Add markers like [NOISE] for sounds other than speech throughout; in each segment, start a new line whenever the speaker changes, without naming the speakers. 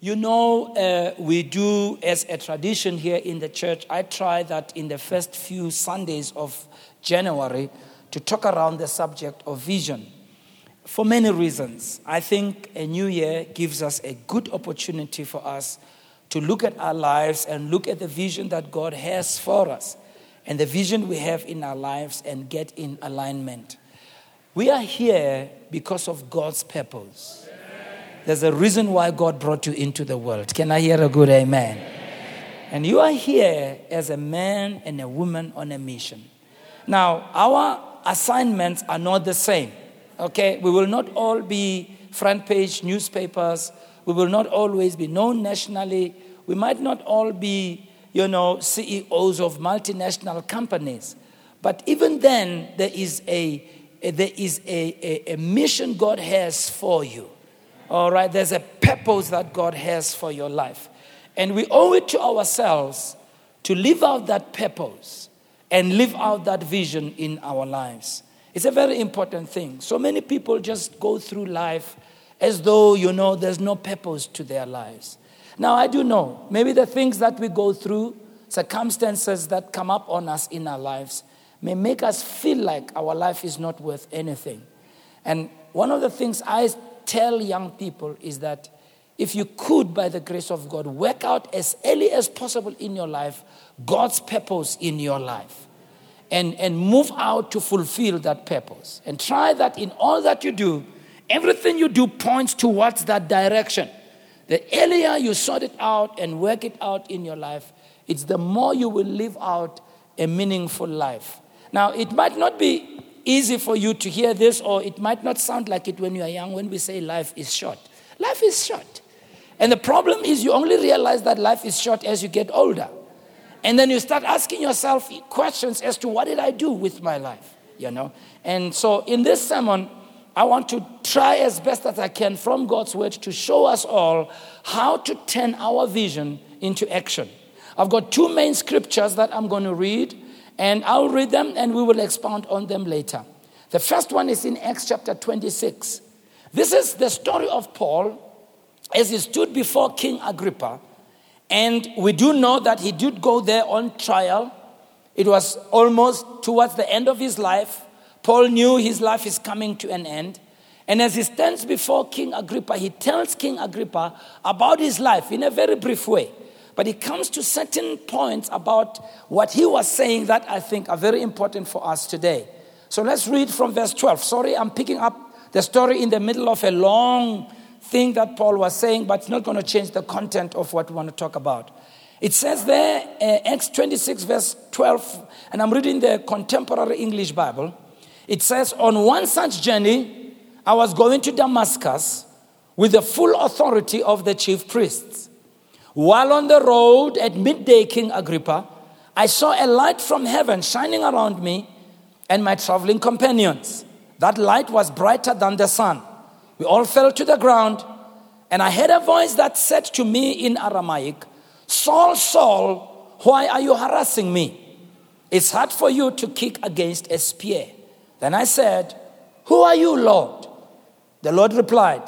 You know, uh, we do as a tradition here in the church. I try that in the first few Sundays of January to talk around the subject of vision for many reasons. I think a new year gives us a good opportunity for us to look at our lives and look at the vision that God has for us and the vision we have in our lives and get in alignment. We are here because of God's purpose. There's a reason why God brought you into the world. Can I hear a good amen? And you are here as a man and a woman on a mission. Now, our assignments are not the same. Okay? We will not all be front page newspapers. We will not always be known nationally. We might not all be, you know, CEOs of multinational companies. But even then, there is a, there is a, a, a mission God has for you. All right? There's a purpose that God has for your life. And we owe it to ourselves to live out that purpose and live out that vision in our lives. It's a very important thing. So many people just go through life as though, you know, there's no purpose to their lives. Now, I do know, maybe the things that we go through, circumstances that come up on us in our lives, may make us feel like our life is not worth anything. And one of the things I tell young people is that if you could, by the grace of God, work out as early as possible in your life God's purpose in your life and, and move out to fulfill that purpose. And try that in all that you do, everything you do points towards that direction. The earlier you sort it out and work it out in your life, it's the more you will live out a meaningful life. Now, it might not be easy for you to hear this, or it might not sound like it when you are young when we say life is short. Life is short. And the problem is, you only realize that life is short as you get older. And then you start asking yourself questions as to what did I do with my life, you know? And so in this sermon, I want to try as best as I can from God's word to show us all how to turn our vision into action. I've got two main scriptures that I'm going to read, and I'll read them and we will expound on them later. The first one is in Acts chapter 26. This is the story of Paul as he stood before King Agrippa and we do know that he did go there on trial. It was almost towards the end of his life. Paul knew his life is coming to an end. And as he stands before King Agrippa, he tells King Agrippa about his life in a very brief way. But he comes to certain points about what he was saying that I think are very important for us today. So let's read from verse 12. Sorry, I'm picking up the story in the middle of a long thing that Paul was saying, but it's not going to change the content of what we want to talk about. It says there, uh, Acts 26, verse 12, and I'm reading the contemporary English Bible. It says, On one such journey, I was going to Damascus with the full authority of the chief priests. While on the road at midday, King Agrippa, I saw a light from heaven shining around me and my traveling companions. That light was brighter than the sun. We all fell to the ground, and I heard a voice that said to me in Aramaic, Saul, Saul, why are you harassing me? It's hard for you to kick against a spear. Then I said, Who are you, Lord? The Lord replied,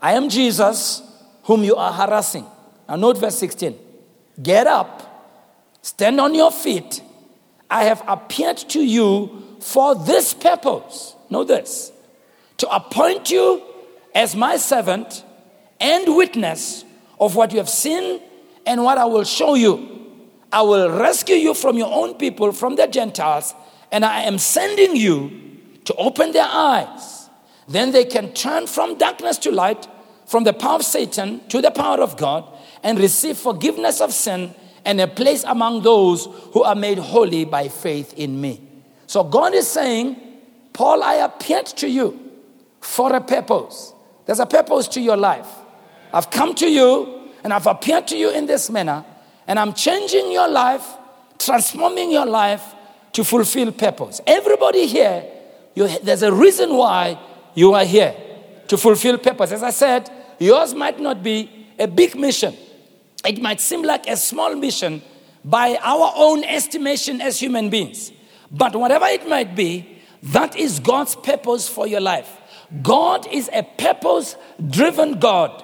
I am Jesus, whom you are harassing. Now, note verse 16. Get up, stand on your feet. I have appeared to you for this purpose. Know this to appoint you as my servant and witness of what you have seen and what I will show you. I will rescue you from your own people, from the Gentiles, and I am sending you to open their eyes. Then they can turn from darkness to light, from the power of Satan to the power of God, and receive forgiveness of sin and a place among those who are made holy by faith in me. So God is saying, Paul, I appeared to you for a purpose. There's a purpose to your life. I've come to you and I've appeared to you in this manner, and I'm changing your life, transforming your life to fulfill purpose. Everybody here, you, there's a reason why you are here to fulfill purpose. As I said, yours might not be a big mission, it might seem like a small mission by our own estimation as human beings. But whatever it might be, that is God's purpose for your life. God is a purpose driven God.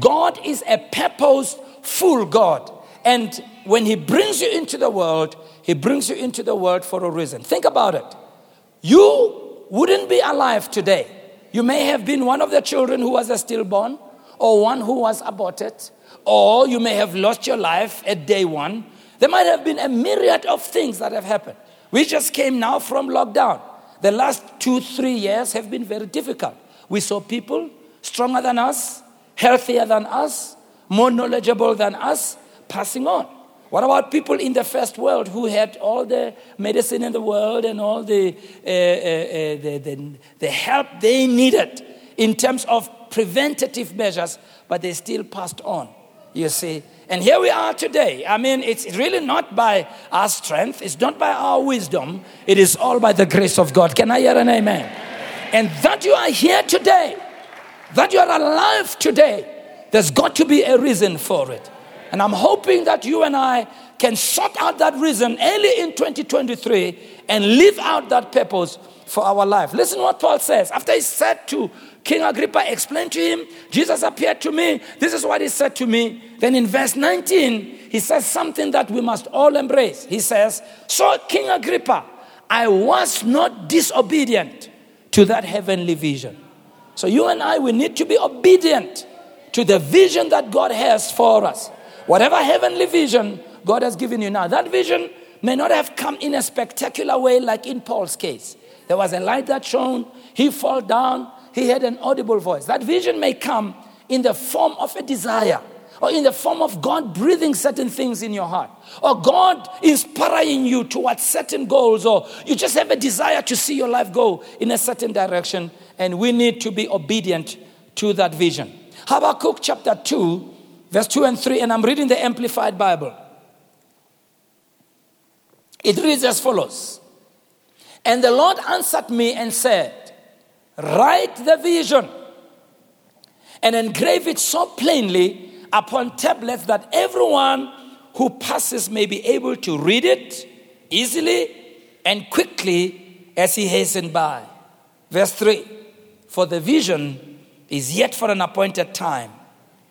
God is a purposeful God. And when He brings you into the world, He brings you into the world for a reason. Think about it. You wouldn't be alive today. You may have been one of the children who was a stillborn, or one who was aborted, or you may have lost your life at day one. There might have been a myriad of things that have happened. We just came now from lockdown. The last two, three years have been very difficult. We saw people stronger than us, healthier than us, more knowledgeable than us, passing on. What about people in the first world who had all the medicine in the world and all the, uh, uh, uh, the, the, the, help they needed in terms of preventative measures, but they still passed on, you see? And here we are today. I mean, it's really not by our strength, it's not by our wisdom, it is all by the grace of God. Can I hear an amen? And that you are here today, that you are alive today, there's got to be a reason for it. And I'm hoping that you and I can sort out that reason early in 2023 and live out that purpose for our life. Listen what Paul says. After he said to King Agrippa, explained to him, Jesus appeared to me. This is what he said to me. Then in verse 19, he says something that we must all embrace. He says, So, King Agrippa, I was not disobedient to that heavenly vision. So, you and I, we need to be obedient to the vision that God has for us. Whatever heavenly vision God has given you now, that vision may not have come in a spectacular way like in Paul's case. There was a light that shone, he fell down, he had an audible voice. That vision may come in the form of a desire or in the form of God breathing certain things in your heart, or God inspiring you towards certain goals, or you just have a desire to see your life go in a certain direction, and we need to be obedient to that vision. Habakkuk chapter 2, verse 2 and 3, and I'm reading the Amplified Bible. It reads as follows And the Lord answered me and said, Write the vision and engrave it so plainly upon tablets that everyone who passes may be able to read it easily and quickly as he hastened by. Verse 3 For the vision is yet for an appointed time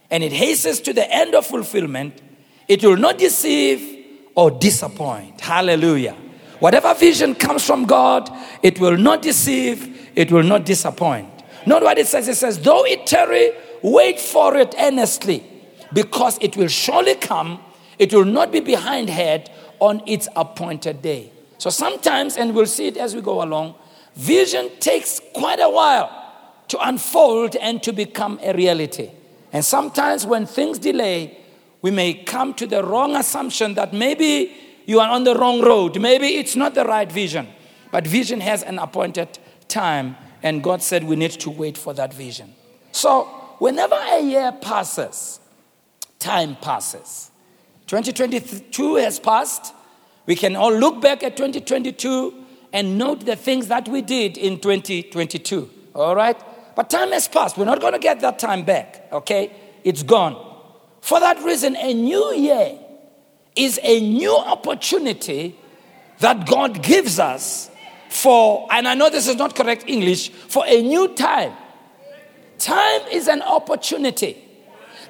and it hastens to the end of fulfillment, it will not deceive or disappoint. Hallelujah. Whatever vision comes from God, it will not deceive, it will not disappoint. Not what it says. It says, though it tarry, wait for it earnestly, because it will surely come, it will not be behind head on its appointed day. So sometimes, and we'll see it as we go along, vision takes quite a while to unfold and to become a reality. And sometimes when things delay, we may come to the wrong assumption that maybe you are on the wrong road. Maybe it's not the right vision. But vision has an appointed time, and God said we need to wait for that vision. So, whenever a year passes, time passes. 2022 has passed. We can all look back at 2022 and note the things that we did in 2022. All right? But time has passed. We're not going to get that time back, okay? It's gone. For that reason, a new year is a new opportunity that God gives us for, and I know this is not correct English, for a new time. Time is an opportunity,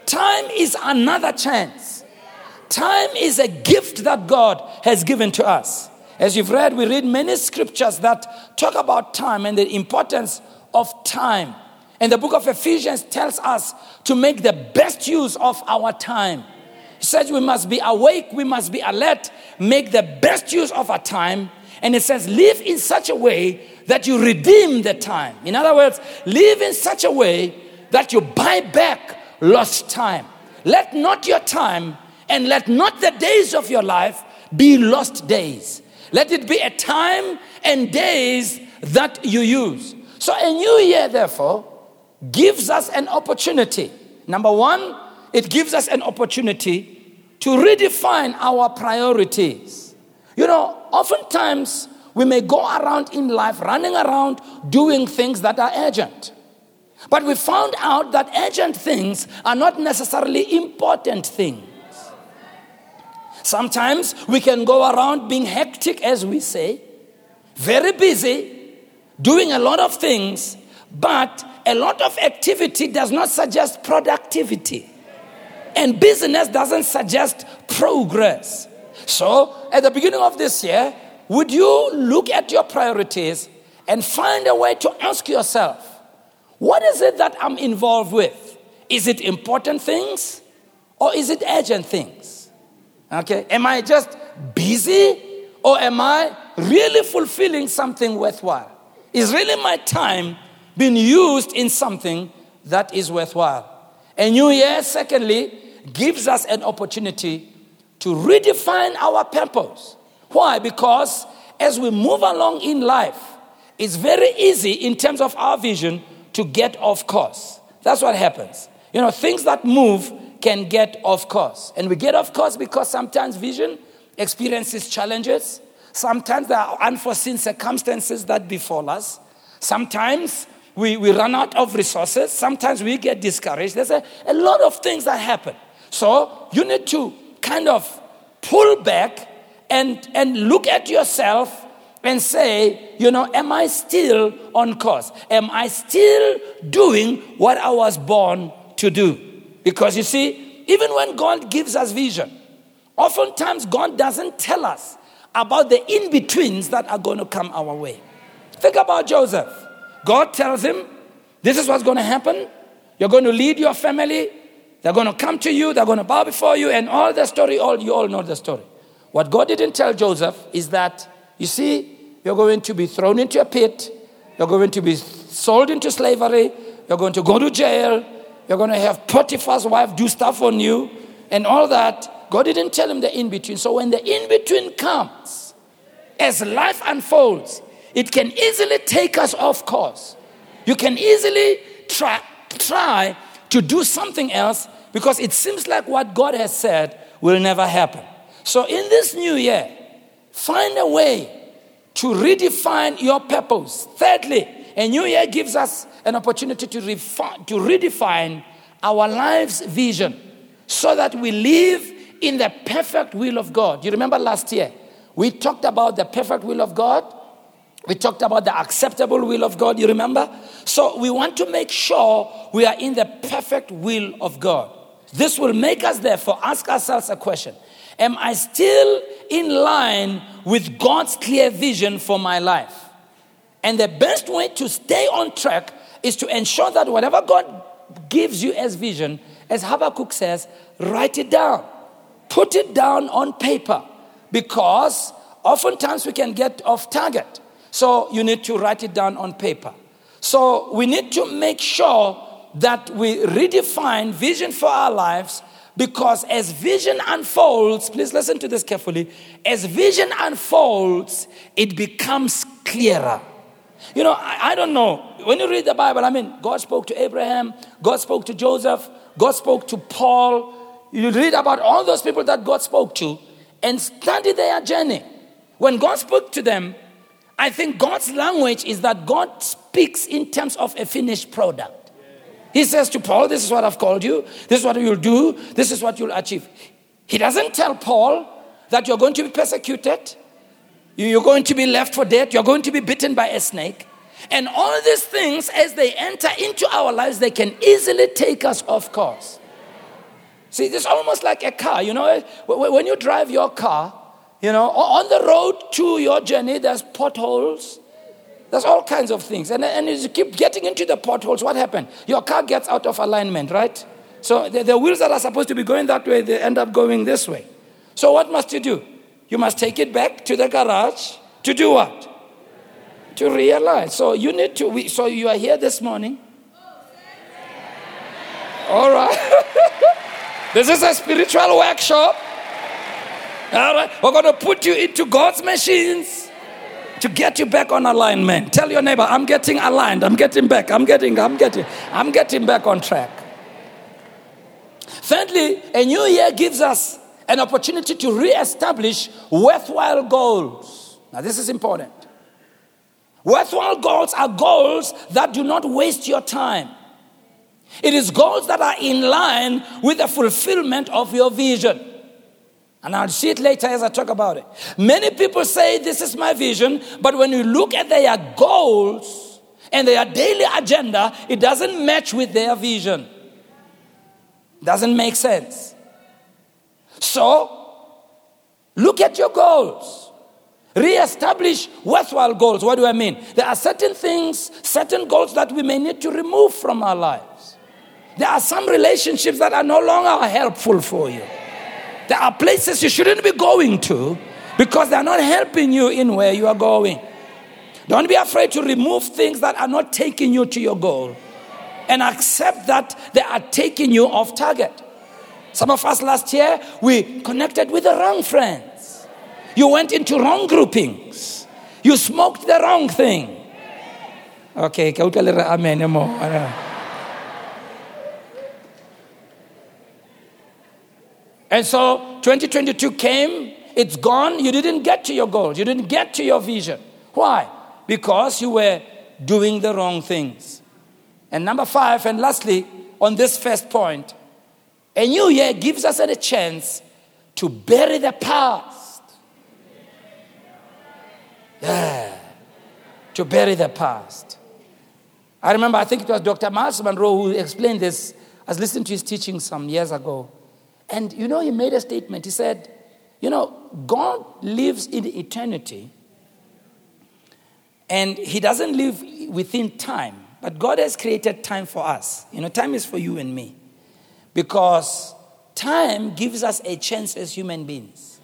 time is another chance. Time is a gift that God has given to us. As you've read, we read many scriptures that talk about time and the importance of time. And the book of Ephesians tells us to make the best use of our time. He says we must be awake, we must be alert, make the best use of our time. And it says, live in such a way that you redeem the time. In other words, live in such a way that you buy back lost time. Let not your time and let not the days of your life be lost days. Let it be a time and days that you use. So, a new year, therefore, gives us an opportunity. Number one, it gives us an opportunity to redefine our priorities. You know, oftentimes we may go around in life running around doing things that are urgent. But we found out that urgent things are not necessarily important things. Sometimes we can go around being hectic, as we say, very busy, doing a lot of things, but a lot of activity does not suggest productivity. And business doesn't suggest progress. So, at the beginning of this year, would you look at your priorities and find a way to ask yourself, what is it that I'm involved with? Is it important things or is it urgent things? Okay, am I just busy or am I really fulfilling something worthwhile? Is really my time being used in something that is worthwhile? A new year, secondly, gives us an opportunity to redefine our purpose. Why? Because as we move along in life, it's very easy in terms of our vision to get off course. That's what happens. You know, things that move can get off course. And we get off course because sometimes vision experiences challenges. Sometimes there are unforeseen circumstances that befall us. Sometimes we, we run out of resources. Sometimes we get discouraged. There's a, a lot of things that happen. So you need to kind of pull back and, and look at yourself and say, you know, am I still on course? Am I still doing what I was born to do? Because you see, even when God gives us vision, oftentimes God doesn't tell us about the in betweens that are going to come our way. Think about Joseph. God tells him, This is what's going to happen. You're going to lead your family. They're going to come to you. They're going to bow before you. And all the story, all you all know the story. What God didn't tell Joseph is that, you see, you're going to be thrown into a pit. You're going to be sold into slavery. You're going to go to jail. You're going to have Potiphar's wife do stuff on you and all that. God didn't tell him the in between. So when the in between comes, as life unfolds, it can easily take us off course. You can easily try, try to do something else because it seems like what God has said will never happen. So in this new year, find a way to redefine your purpose. Thirdly, a new year gives us an opportunity to, refi- to redefine our life's vision so that we live in the perfect will of God. You remember last year, we talked about the perfect will of God. We talked about the acceptable will of God, you remember? So we want to make sure we are in the perfect will of God. This will make us, therefore, ask ourselves a question Am I still in line with God's clear vision for my life? And the best way to stay on track is to ensure that whatever God gives you as vision, as Habakkuk says, write it down. Put it down on paper because oftentimes we can get off target. So you need to write it down on paper. So we need to make sure that we redefine vision for our lives because as vision unfolds, please listen to this carefully, as vision unfolds, it becomes clearer. You know, I, I, don't know. When you read the Bible, I mean, God spoke to Abraham, God spoke to Joseph, God spoke to Paul. You read about all those people that God spoke to and study their journey. When God spoke to them, I think God's language is that God speaks in terms of a finished product. He says to Paul, This is what I've called you, this is what you'll do, this is what you'll achieve. He doesn't tell Paul that you're going to be persecuted, you're going to be left for dead. You're going to be bitten by a snake. And all these things, as they enter into our lives, they can easily take us off course. See, it's almost like a car. You know, when you drive your car, you know, on the road to your journey, there's potholes. There's all kinds of things. And, and as you keep getting into the potholes, what happened? Your car gets out of alignment, right? So the, the wheels that are supposed to be going that way, they end up going this way. So what must you do? You must take it back to the garage to do what? To realize. So you need to, we, so you are here this morning. All right. [LAUGHS] this is a spiritual workshop. All right. We're going to put you into God's machines to get you back on alignment. Tell your neighbor, I'm getting aligned. I'm getting back. I'm getting, I'm getting, I'm getting back on track. Thirdly, a new year gives us an opportunity to re-establish worthwhile goals. Now, this is important. Worthwhile goals are goals that do not waste your time. It is goals that are in line with the fulfillment of your vision. And I'll see it later as I talk about it. Many people say, This is my vision, but when you look at their goals, and their daily agenda, it doesn't match with their vision. Doesn't make sense. So, look at your goals. Re-establish worthwhile goals. What do I mean? There are certain things, certain goals that we may need to remove from our lives. There are some relationships that are no longer helpful for you. There are places you shouldn't be going to because they're not helping you in where you are going. Don't be afraid to remove things that are not taking you to your goal and accept that they are taking you off target. Some of us last year, we connected with the wrong friends. You went into wrong groupings. You smoked the wrong thing. Okay, amen. And so 2022 came, it's gone, you didn't get to your goal, you didn't get to your vision. Why? because you were doing the wrong things. And number five, and lastly, on this first point, a new year gives us a chance to bury the past. Yeah, to bury the past. I remember, I think it was Dr. Myles Munroe who explained this. I was listening to his teaching some years ago. And you know, he made a statement. He said, You know, God lives in eternity and He doesn't live within time, but God has created time for us. You know, time is for you and me. Because time gives us a chance as human beings,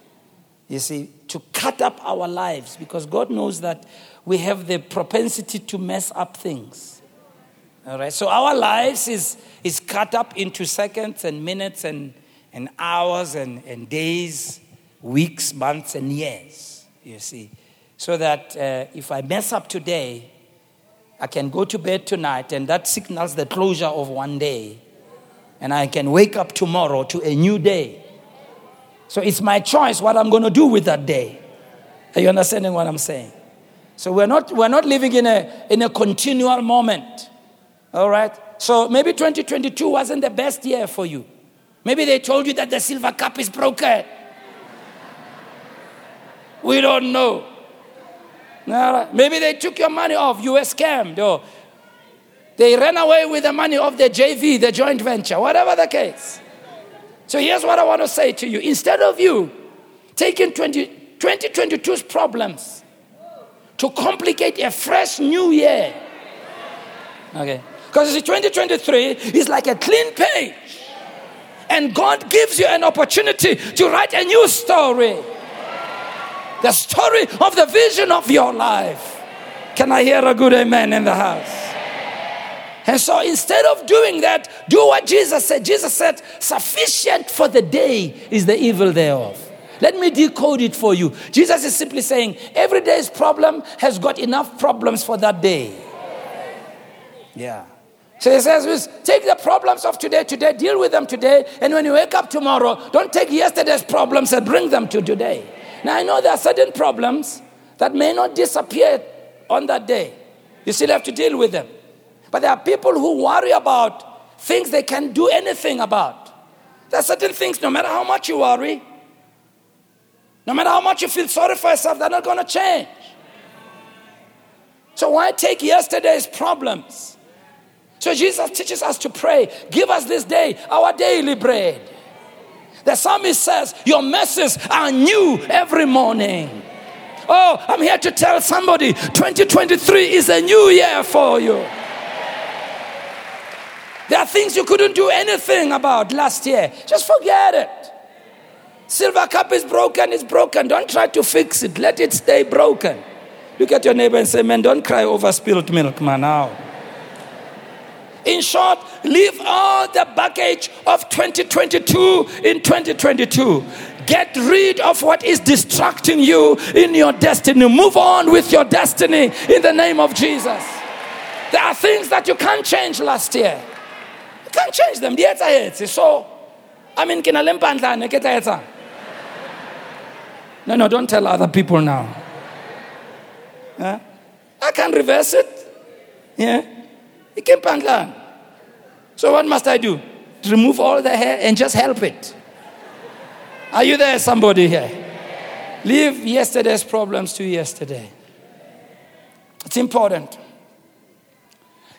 you see, to cut up our lives because God knows that we have the propensity to mess up things. All right, so our lives is, is cut up into seconds and minutes and, and hours and, and days, weeks, months, and years, you see so that uh, if I mess up today, I can go to bed tonight, and that signals the closure of one day. And I can wake up tomorrow to a new day. So it's my choice what I'm going to do with that day. Are you understanding what I'm saying? So we're not, we're not living in a, in a continual moment. All right? So maybe 2022 wasn't the best year for you. Maybe they told you that the silver cup is broken. We don't know. Maybe they took your money off, you were scammed, or they ran away with the money of the JV, the joint venture, whatever the case. So here's what I want to say to you. Instead of you taking 20, 2022's problems to complicate a fresh new year, okay, because 2023 is like a clean page. And God gives you an opportunity to write a new story the story of the vision of your life. Can I hear a good amen in the house? And so instead of doing that, do what Jesus said. Jesus said, Sufficient for the day is the evil thereof. Let me decode it for you. Jesus is simply saying, Every day's problem has got enough problems for that day. Yeah. So he says, take the problems of today, today, deal with them today, and when you wake up tomorrow, don't take yesterday's problems and bring them to today. Now, I know there are certain problems that may not disappear on that day. You still have to deal with them. But there are people who worry about things they can't do anything about. There are certain things, no matter how much you worry, no matter how much you feel sorry for yourself, they're not going to change. So, why take yesterday's problems? So, Jesus teaches us to pray, Give us this day our daily bread. The psalmist says, Your mercies are new every morning. Oh, I'm here to tell somebody 2023 is a new year for you. There are things you couldn't do anything about last year. Just forget it. Silver cup is broken, it's broken. Don't try to fix it, let it stay broken. Look at your neighbor and say, Man, don't cry over spilled milk, man. Now. In short, leave all the baggage of 2022 in 2022. Get rid of what is distracting you in your destiny. Move on with your destiny in the name of Jesus. There are things that you can't change last year. You can't change them. So, I mean, no, no, don't tell other people now. Huh? I can't reverse it. Yeah. So what must I do? To Remove all the hair and just help it. Are you there, somebody here? Leave yesterday's problems to yesterday. It's important.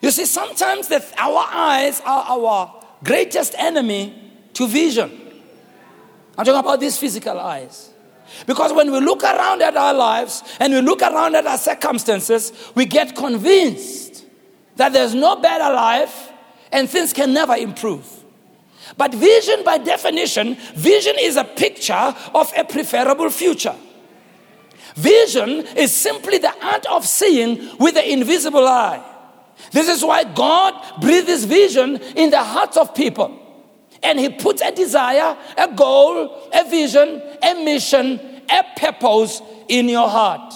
You see, sometimes that our eyes are our greatest enemy to vision. I'm talking about these physical eyes. Because when we look around at our lives and we look around at our circumstances, we get convinced that there's no better life and things can never improve. But vision, by definition, vision is a picture of a preferable future. Vision is simply the art of seeing with the invisible eye. This is why God breathes vision in the hearts of people. And He puts a desire, a goal, a vision, a mission, a purpose in your heart.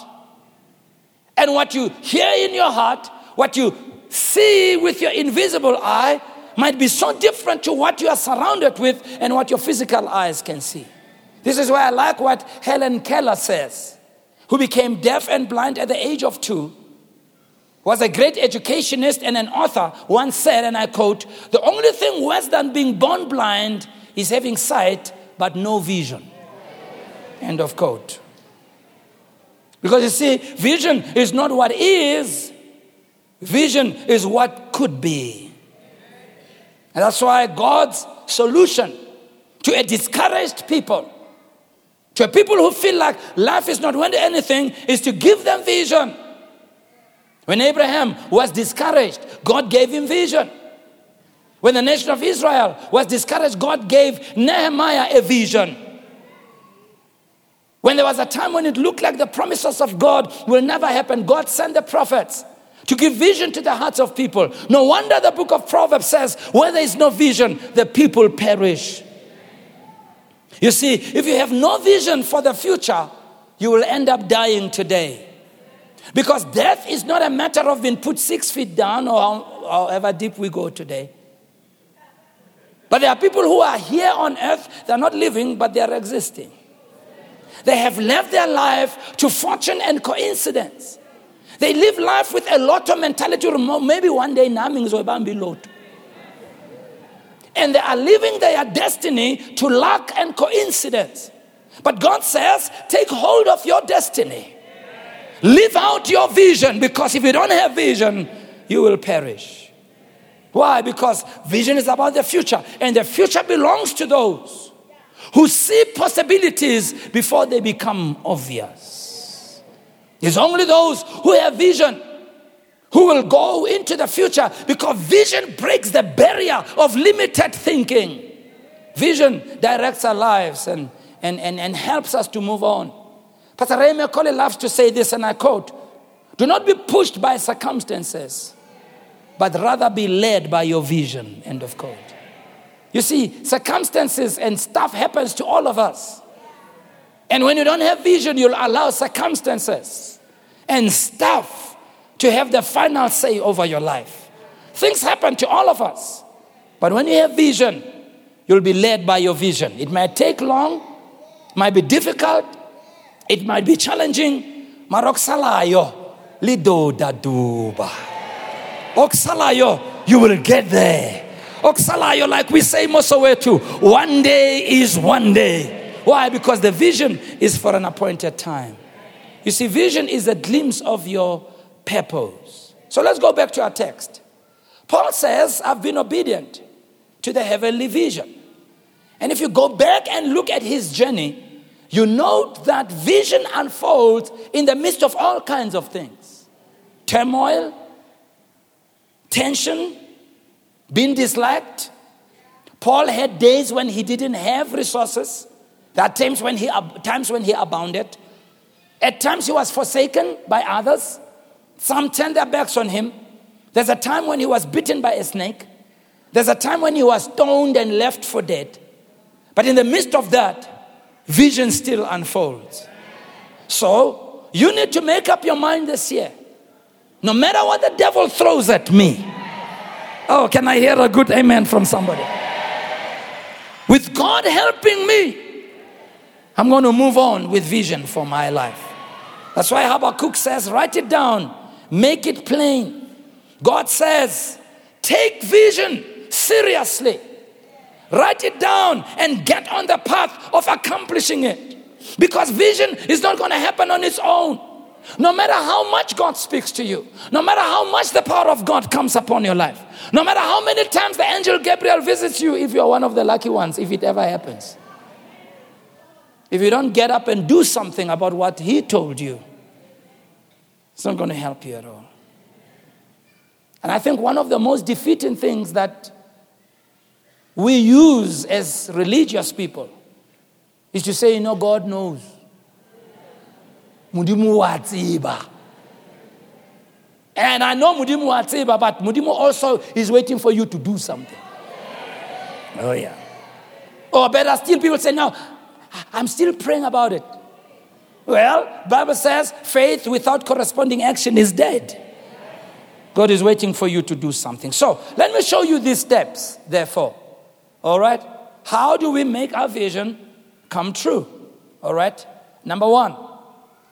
And what you hear in your heart, what you see with your invisible eye, might be so different to what you are surrounded with and what your physical eyes can see. This is why I like what Helen Keller says, who became deaf and blind at the age of two, was a great educationist and an author, once said, and I quote, The only thing worse than being born blind is having sight but no vision. End of quote. Because you see, vision is not what is, vision is what could be. And that's why God's solution to a discouraged people, to a people who feel like life is not worth anything, is to give them vision. When Abraham was discouraged, God gave him vision. When the nation of Israel was discouraged, God gave Nehemiah a vision. When there was a time when it looked like the promises of God will never happen, God sent the prophets to give vision to the hearts of people. No wonder the book of Proverbs says, where there is no vision, the people perish. You see, if you have no vision for the future, you will end up dying today. Because death is not a matter of being put six feet down or however deep we go today. But there are people who are here on earth, they're not living, but they are existing. They have left their life to fortune and coincidence. They live life with a lot of mentality. Maybe one day naming is lot. And they are living their destiny to luck and coincidence. But God says, take hold of your destiny. Live out your vision because if you don't have vision, you will perish. Why? Because vision is about the future, and the future belongs to those who see possibilities before they become obvious. It's only those who have vision who will go into the future because vision breaks the barrier of limited thinking. Vision directs our lives and, and, and, and helps us to move on. Pastor Ray McCauley loves to say this, and I quote Do not be pushed by circumstances, but rather be led by your vision. End of quote. You see, circumstances and stuff happens to all of us. And when you don't have vision, you'll allow circumstances and stuff to have the final say over your life. Things happen to all of us. But when you have vision, you'll be led by your vision. It might take long, might be difficult, it might be challenging. Maroksalayo, lido daduba. Oksalayo, you will get there. Oksalayo, like we say too. one day is one day. Why? Because the vision is for an appointed time. You see, vision is a glimpse of your purpose. So let's go back to our text. Paul says, I've been obedient to the heavenly vision. And if you go back and look at his journey, you note that vision unfolds in the midst of all kinds of things turmoil, tension, being disliked. Paul had days when he didn't have resources. There are times when he, times when he abounded. At times he was forsaken by others. Some turned their backs on him. There's a time when he was bitten by a snake. There's a time when he was stoned and left for dead. But in the midst of that, vision still unfolds. So you need to make up your mind this year. No matter what the devil throws at me. Oh, can I hear a good amen from somebody? With God helping me, I'm going to move on with vision for my life. That's why Habakkuk says, write it down, make it plain. God says, take vision seriously. Write it down and get on the path of accomplishing it. Because vision is not going to happen on its own. No matter how much God speaks to you, no matter how much the power of God comes upon your life, no matter how many times the angel Gabriel visits you, if you're one of the lucky ones, if it ever happens, if you don't get up and do something about what he told you, it's not going to help you at all. And I think one of the most defeating things that we use as religious people is to say, you know, God knows. Mudimu. And I know Mudimu watiba, but Mudimu also is waiting for you to do something. Oh, yeah. Oh, or better still, people say, no, I'm still praying about it. Well, Bible says faith without corresponding action is dead. God is waiting for you to do something. So let me show you these steps, therefore. All right? How do we make our vision come true? All right? Number one,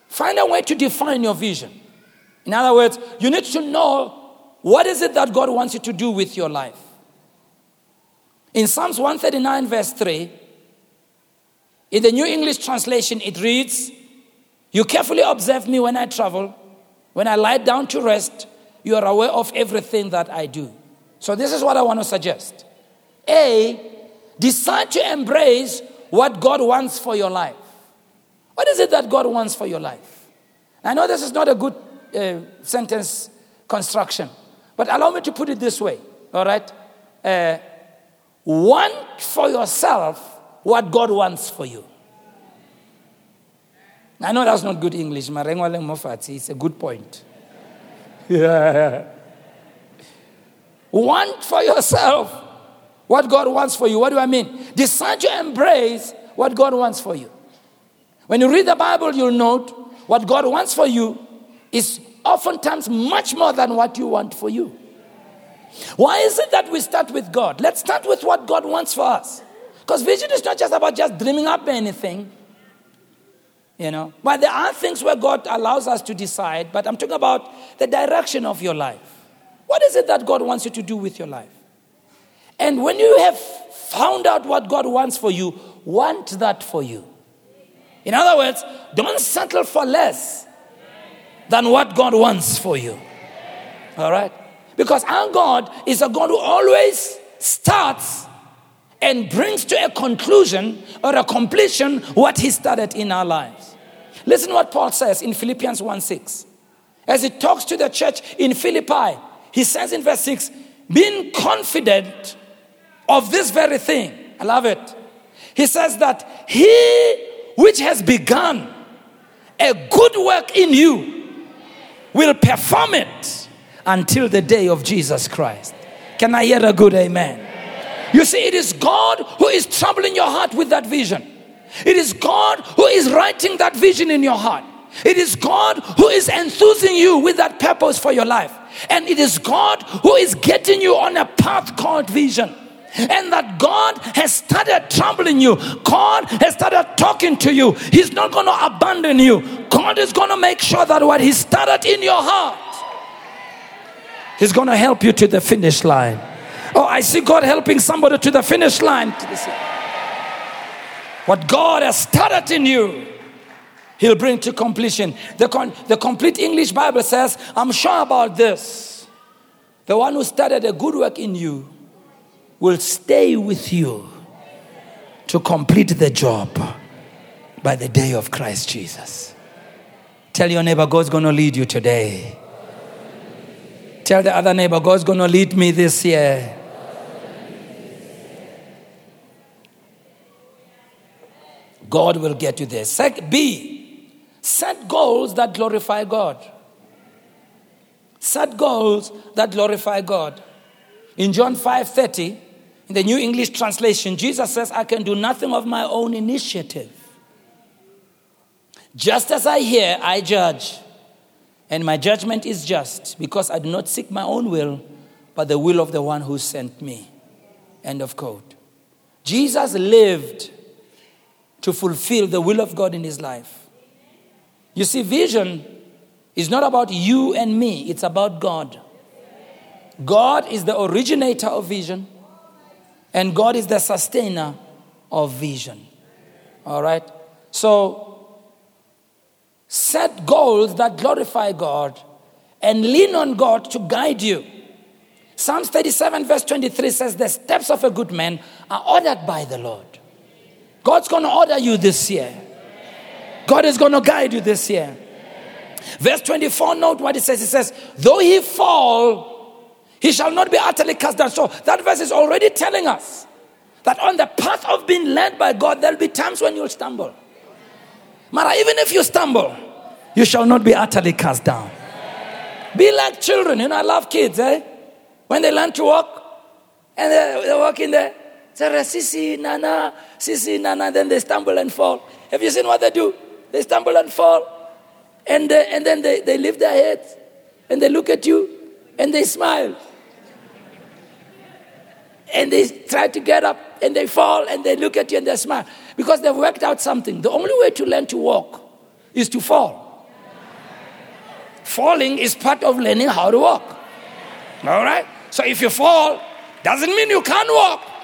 find a way to define your vision. In other words, you need to know what is it that God wants you to do with your life. In Psalms 139, verse 3, in the New English translation, it reads, You carefully observe me when I travel, when I lie down to rest, you are aware of everything that I do. So, this is what I want to suggest. A, decide to embrace what God wants for your life. What is it that God wants for your life? I know this is not a good uh, sentence construction, but allow me to put it this way, all right? Uh, want for yourself what God wants for you. I know that's not good English. But it's a good point. Yeah. Want for yourself what God wants for you. What do I mean? Decide to embrace what God wants for you. When you read the Bible, you'll note what God wants for you is oftentimes much more than what you want for you. Why is it that we start with God? Let's start with what God wants for us. Because vision is not just about just dreaming up anything, you know. But there are things where God allows us to decide, but I'm talking about the direction of your life. What is it that God wants you to do with your life? And when you have found out what God wants for you, want that for you. In other words, don't settle for less than what God wants for you. All right? Because our God is a God who always starts and brings to a conclusion or a completion what he started in our lives. Listen what Paul says in Philippians 1 6. As he talks to the church in Philippi, he says in verse 6, being confident of this very thing. I love it. He says that he which has begun a good work in you will perform it until the day of Jesus Christ. Can I hear a good amen? You see, it is God who is troubling your heart with that vision. It is God who is writing that vision in your heart. It is God who is enthusing you with that purpose for your life. And it is God who is getting you on a path called vision. And that God has started troubling you. God has started talking to you. He's not going to abandon you. God is going to make sure that what He started in your heart, He's going to help you to the finish line. Oh, I see God helping somebody to the finish line. What God has started in you, He'll bring to completion. The, con- the complete English Bible says, I'm sure about this. The one who started a good work in you will stay with you to complete the job by the day of Christ Jesus. Tell your neighbor, God's going to lead you today. Tell the other neighbor, God's going to lead me this year. God will get you there. Sec- B, set goals that glorify God. Set goals that glorify God. In John 5 30, in the New English translation, Jesus says, I can do nothing of my own initiative. Just as I hear, I judge. And my judgment is just because I do not seek my own will, but the will of the one who sent me. End of quote. Jesus lived to fulfill the will of God in his life. You see, vision is not about you and me, it's about God. God is the originator of vision, and God is the sustainer of vision. All right? So, set goals that glorify God and lean on God to guide you. Psalms 37, verse 23 says, The steps of a good man are ordered by the Lord. God's going to order you this year. God is going to guide you this year. Verse 24, note what it says. It says, Though he fall, he shall not be utterly cast down. So that verse is already telling us that on the path of being led by God, there'll be times when you'll stumble. Mara, even if you stumble, you shall not be utterly cast down. Be like children. You know, I love kids, eh? When they learn to walk and they, they walk in there, say, Sisi, Nana, Sisi, Nana, then they stumble and fall. Have you seen what they do? They stumble and fall. And, and then they, they lift their heads and they look at you and they smile. And they try to get up and they fall and they look at you and they smile because they've worked out something. The only way to learn to walk is to fall. Falling is part of learning how to walk. All right? So if you fall, doesn't mean you can't walk.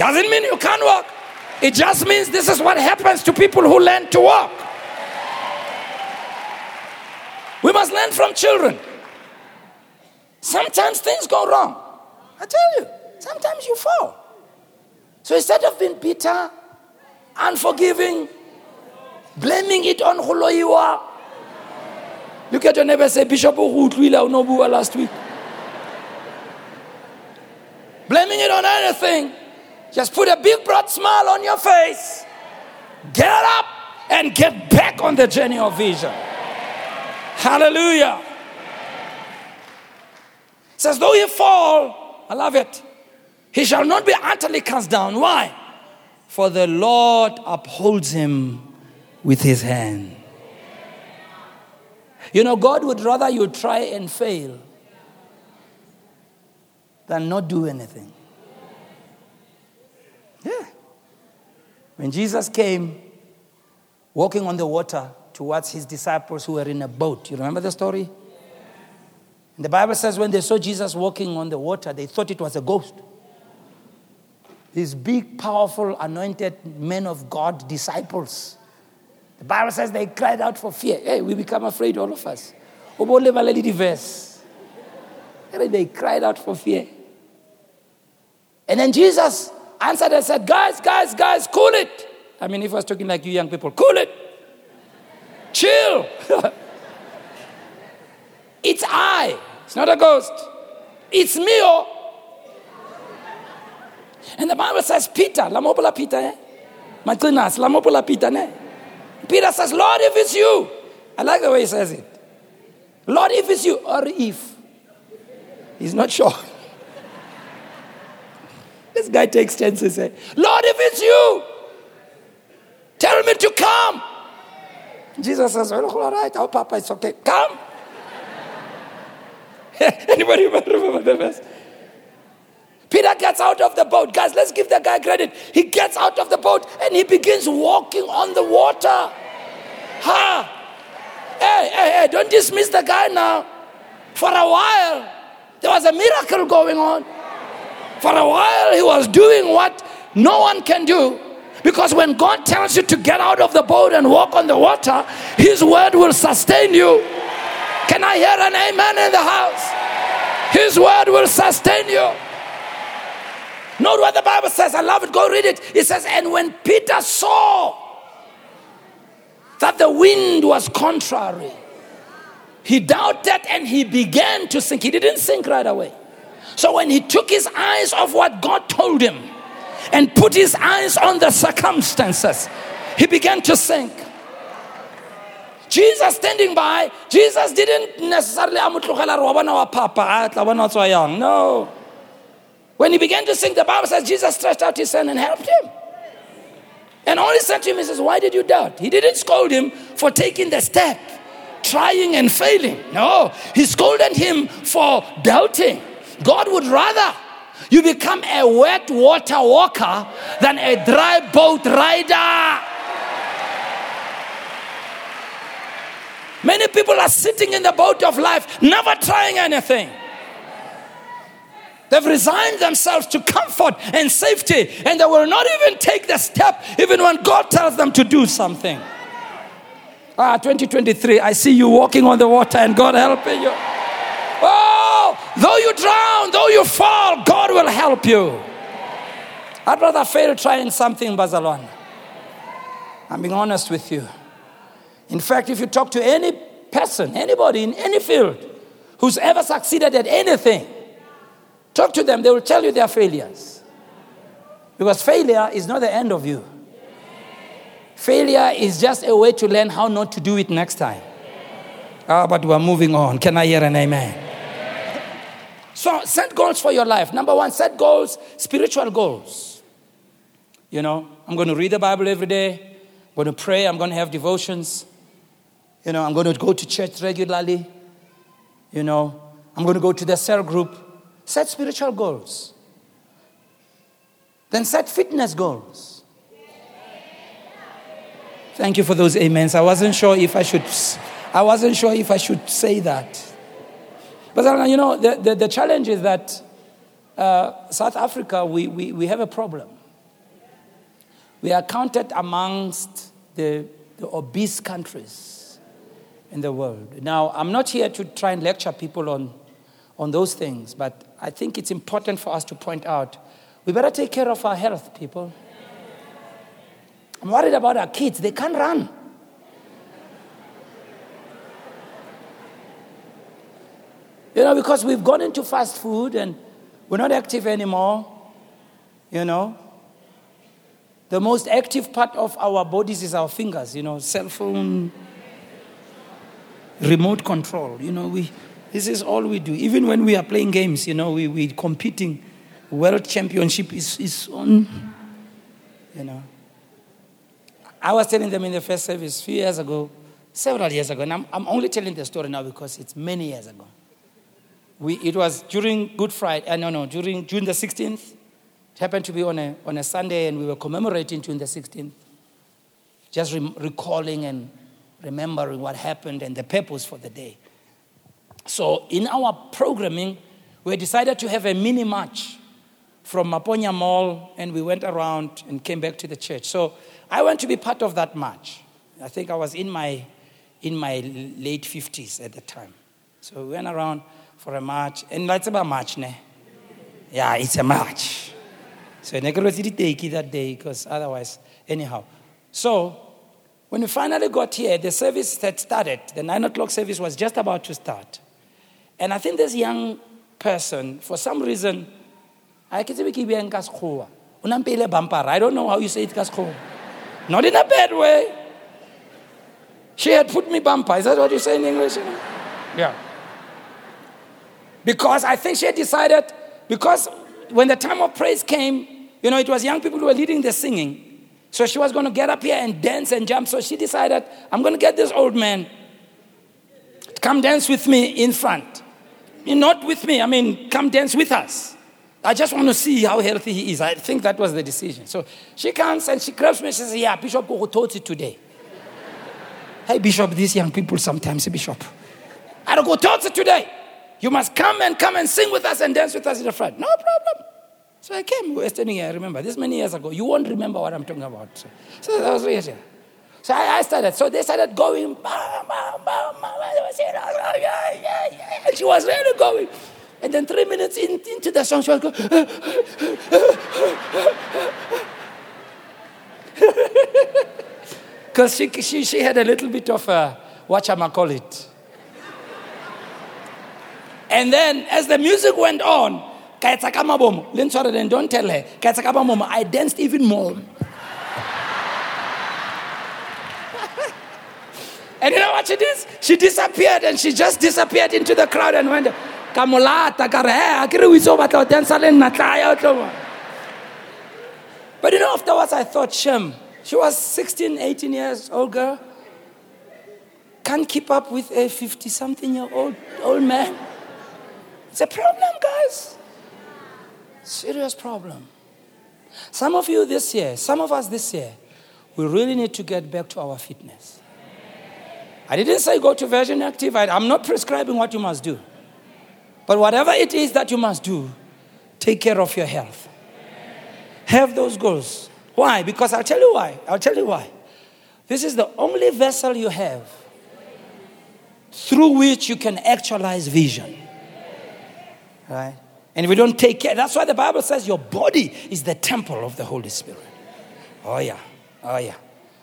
Doesn't mean you can't walk. It just means this is what happens to people who learn to walk. We must learn from children. Sometimes things go wrong. I tell you, sometimes you fall. So instead of being bitter, unforgiving, blaming it on who you are, look at your neighbor say, Bishop Uhutwila last week. Blaming it on anything. Just put a big broad smile on your face. Get up and get back on the journey of vision. Hallelujah. It says, though he fall, I love it, he shall not be utterly cast down. Why? For the Lord upholds him with his hand. You know, God would rather you try and fail than not do anything. Yeah. When Jesus came walking on the water, towards his disciples who were in a boat. You remember the story? And the Bible says when they saw Jesus walking on the water, they thought it was a ghost. These big, powerful, anointed men of God, disciples. The Bible says they cried out for fear. Hey, we become afraid, all of us. They cried out for fear. And then Jesus answered and said, Guys, guys, guys, cool it. I mean, if I was talking like you young people, cool it. Chill. [LAUGHS] it's I. It's not a ghost. It's me. Oh. And the Bible says, Peter, Lamopola Peter, eh? Matinas, Lamopola Peter, eh? Peter says, Lord, if it's you. I like the way he says it. Lord, if it's you, or if. He's not sure. [LAUGHS] this guy takes chances. Eh? Lord, if it's you, tell me to come. Jesus says, well, all right, oh, Papa, it's okay. Come. [LAUGHS] Anybody remember the verse? Peter gets out of the boat. Guys, let's give the guy credit. He gets out of the boat and he begins walking on the water. Ha! Hey, hey, hey, don't dismiss the guy now. For a while, there was a miracle going on. For a while, he was doing what no one can do. Because when God tells you to get out of the boat and walk on the water, His word will sustain you. Can I hear an amen in the house? His word will sustain you. Note what the Bible says. I love it. Go read it. It says, And when Peter saw that the wind was contrary, he doubted and he began to sink. He didn't sink right away. So when he took his eyes off what God told him, and put his eyes on the circumstances, he began to sink. Jesus standing by, Jesus didn't necessarily No. When he began to sink, the Bible says Jesus stretched out his hand and helped him. And all he said to him, he says, Why did you doubt? He didn't scold him for taking the step, trying and failing. No, he scolded him for doubting. God would rather you become a wet water walker than a dry boat rider. Many people are sitting in the boat of life, never trying anything. They've resigned themselves to comfort and safety, and they will not even take the step, even when God tells them to do something. Ah, 2023, I see you walking on the water and God helping you. Oh, though you drown, though you fall, God will help you. I'd rather fail trying something, Bazalwan. I'm being honest with you. In fact, if you talk to any person, anybody in any field who's ever succeeded at anything, talk to them, they will tell you their failures. Because failure is not the end of you. Failure is just a way to learn how not to do it next time. Ah, but we're moving on. Can I hear an amen? So, set goals for your life. Number one, set goals, spiritual goals. You know, I'm going to read the Bible every day. I'm going to pray. I'm going to have devotions. You know, I'm going to go to church regularly. You know, I'm going to go to the cell group. Set spiritual goals. Then set fitness goals. Thank you for those amens. I wasn't sure if I should I wasn't sure if I should say that. But you know, the, the, the challenge is that uh, South Africa, we, we, we have a problem. We are counted amongst the, the obese countries in the world. Now, I'm not here to try and lecture people on, on those things, but I think it's important for us to point out we better take care of our health, people. I'm worried about our kids. They can't run. You know, because we've gone into fast food and we're not active anymore. You know, the most active part of our bodies is our fingers, you know, cell phone, remote control. You know, we, this is all we do. Even when we are playing games, you know, we, we're competing. World championship is, is on, you know. I was telling them in the first service a few years ago, several years ago, and I'm, I'm only telling the story now because it's many years ago. We, it was during Good Friday, uh, no, no, during June the 16th. It happened to be on a, on a Sunday, and we were commemorating June the 16th. Just re- recalling and remembering what happened and the purpose for the day. So, in our programming, we decided to have a mini march from Maponya Mall, and we went around and came back to the church. So, I went to be part of that march. I think I was in my, in my late 50s at the time. So, we went around for a march. And that's about march, ne? Yeah, it's a march. So I never take it that day because otherwise, anyhow. So when we finally got here, the service had started. The nine o'clock service was just about to start. And I think this young person, for some reason, I can say bumper. I don't know how you say it kaskho. Not in a bad way. She had put me bumper. Is that what you say in English? Yeah. Because I think she had decided, because when the time of praise came, you know, it was young people who were leading the singing. So she was going to get up here and dance and jump. So she decided, I'm going to get this old man to come dance with me in front. Not with me, I mean, come dance with us. I just want to see how healthy he is. I think that was the decision. So she comes and she grabs me and says, Yeah, Bishop go taught it today. [LAUGHS] hey, Bishop, these young people sometimes, Bishop. I don't go taught it today. You must come and come and sing with us and dance with us in the front. No problem. So I came. We were standing here, I remember. This many years ago. You won't remember what I'm talking about. So, that was weird. So I, I, started. So they started going. And she was really going. And then three minutes in, into the song, she was going. Because she, she, she had a little bit of a, what am I call it? And then as the music went on, don't tell her, I danced even more. [LAUGHS] and you know what she did? She disappeared and she just disappeared into the crowd and went, Kamolata, But you know, afterwards I thought, Shem, she was 16, 18 years old girl. Can't keep up with a 50 something year old old man. It's a problem, guys. Serious problem. Some of you this year, some of us this year, we really need to get back to our fitness. I didn't say go to Virgin Active. I, I'm not prescribing what you must do. But whatever it is that you must do, take care of your health. Have those goals. Why? Because I'll tell you why. I'll tell you why. This is the only vessel you have through which you can actualize vision. Right? And if we don't take care, that's why the Bible says your body is the temple of the Holy Spirit. Oh, yeah. Oh, yeah.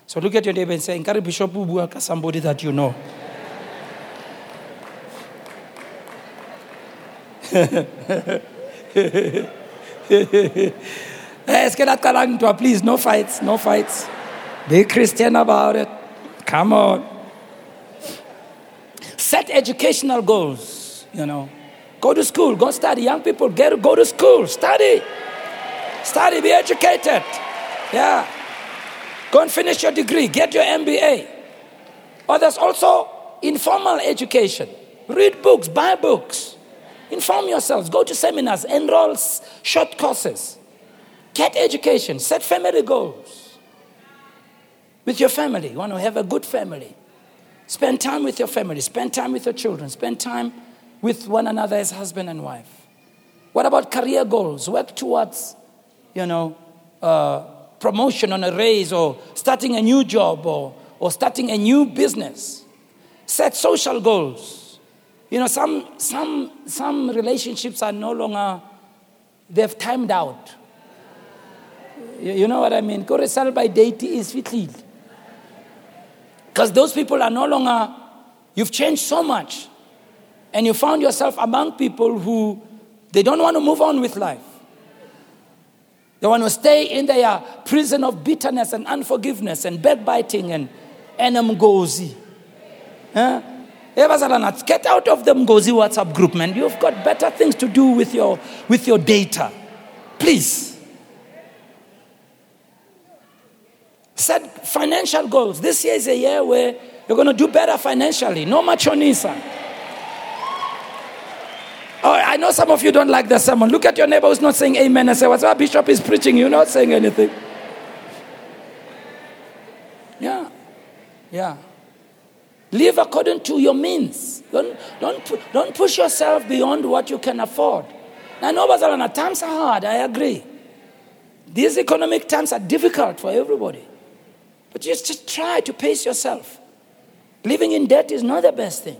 So look at your neighbor and say, Nkari Bishop somebody that you know. [LAUGHS] Eh, please, no fights, no fights. Be Christian about it. Come on. Set educational goals, you know. Go to school, go study. Young people, get, go to school, study. Study, be educated. Yeah. Go and finish your degree, get your MBA. Or there's also informal education. Read books, buy books. Inform yourselves, go to seminars, enroll short courses. Get education, set family goals. With your family, you want to have a good family. Spend time with your family, spend time with your children, spend time with one another as husband and wife. What about career goals? Work towards, you know, uh, promotion on a raise or starting a new job or, or starting a new business. Set social goals. You know, some, some, some relationships are no longer, they've timed out. You, you know what I mean? Sell by date is fitly. Because those people are no longer, you've changed so much. And you found yourself among people who they don't want to move on with life. They want to stay in their prison of bitterness and unforgiveness and backbiting and enamgozi. Huh? Get out of the Mgozi WhatsApp group, man. You've got better things to do with your, with your data. Please. Set financial goals. This year is a year where you're going to do better financially. No machonisa. Oh, I know some of you don't like the sermon. Look at your neighbor who's not saying amen and say, What's our bishop is preaching? You're not saying anything. Yeah. Yeah. Live according to your means. Don't, don't, don't push yourself beyond what you can afford. Now, no, times are hard, I agree. These economic times are difficult for everybody. But just, just try to pace yourself. Living in debt is not the best thing.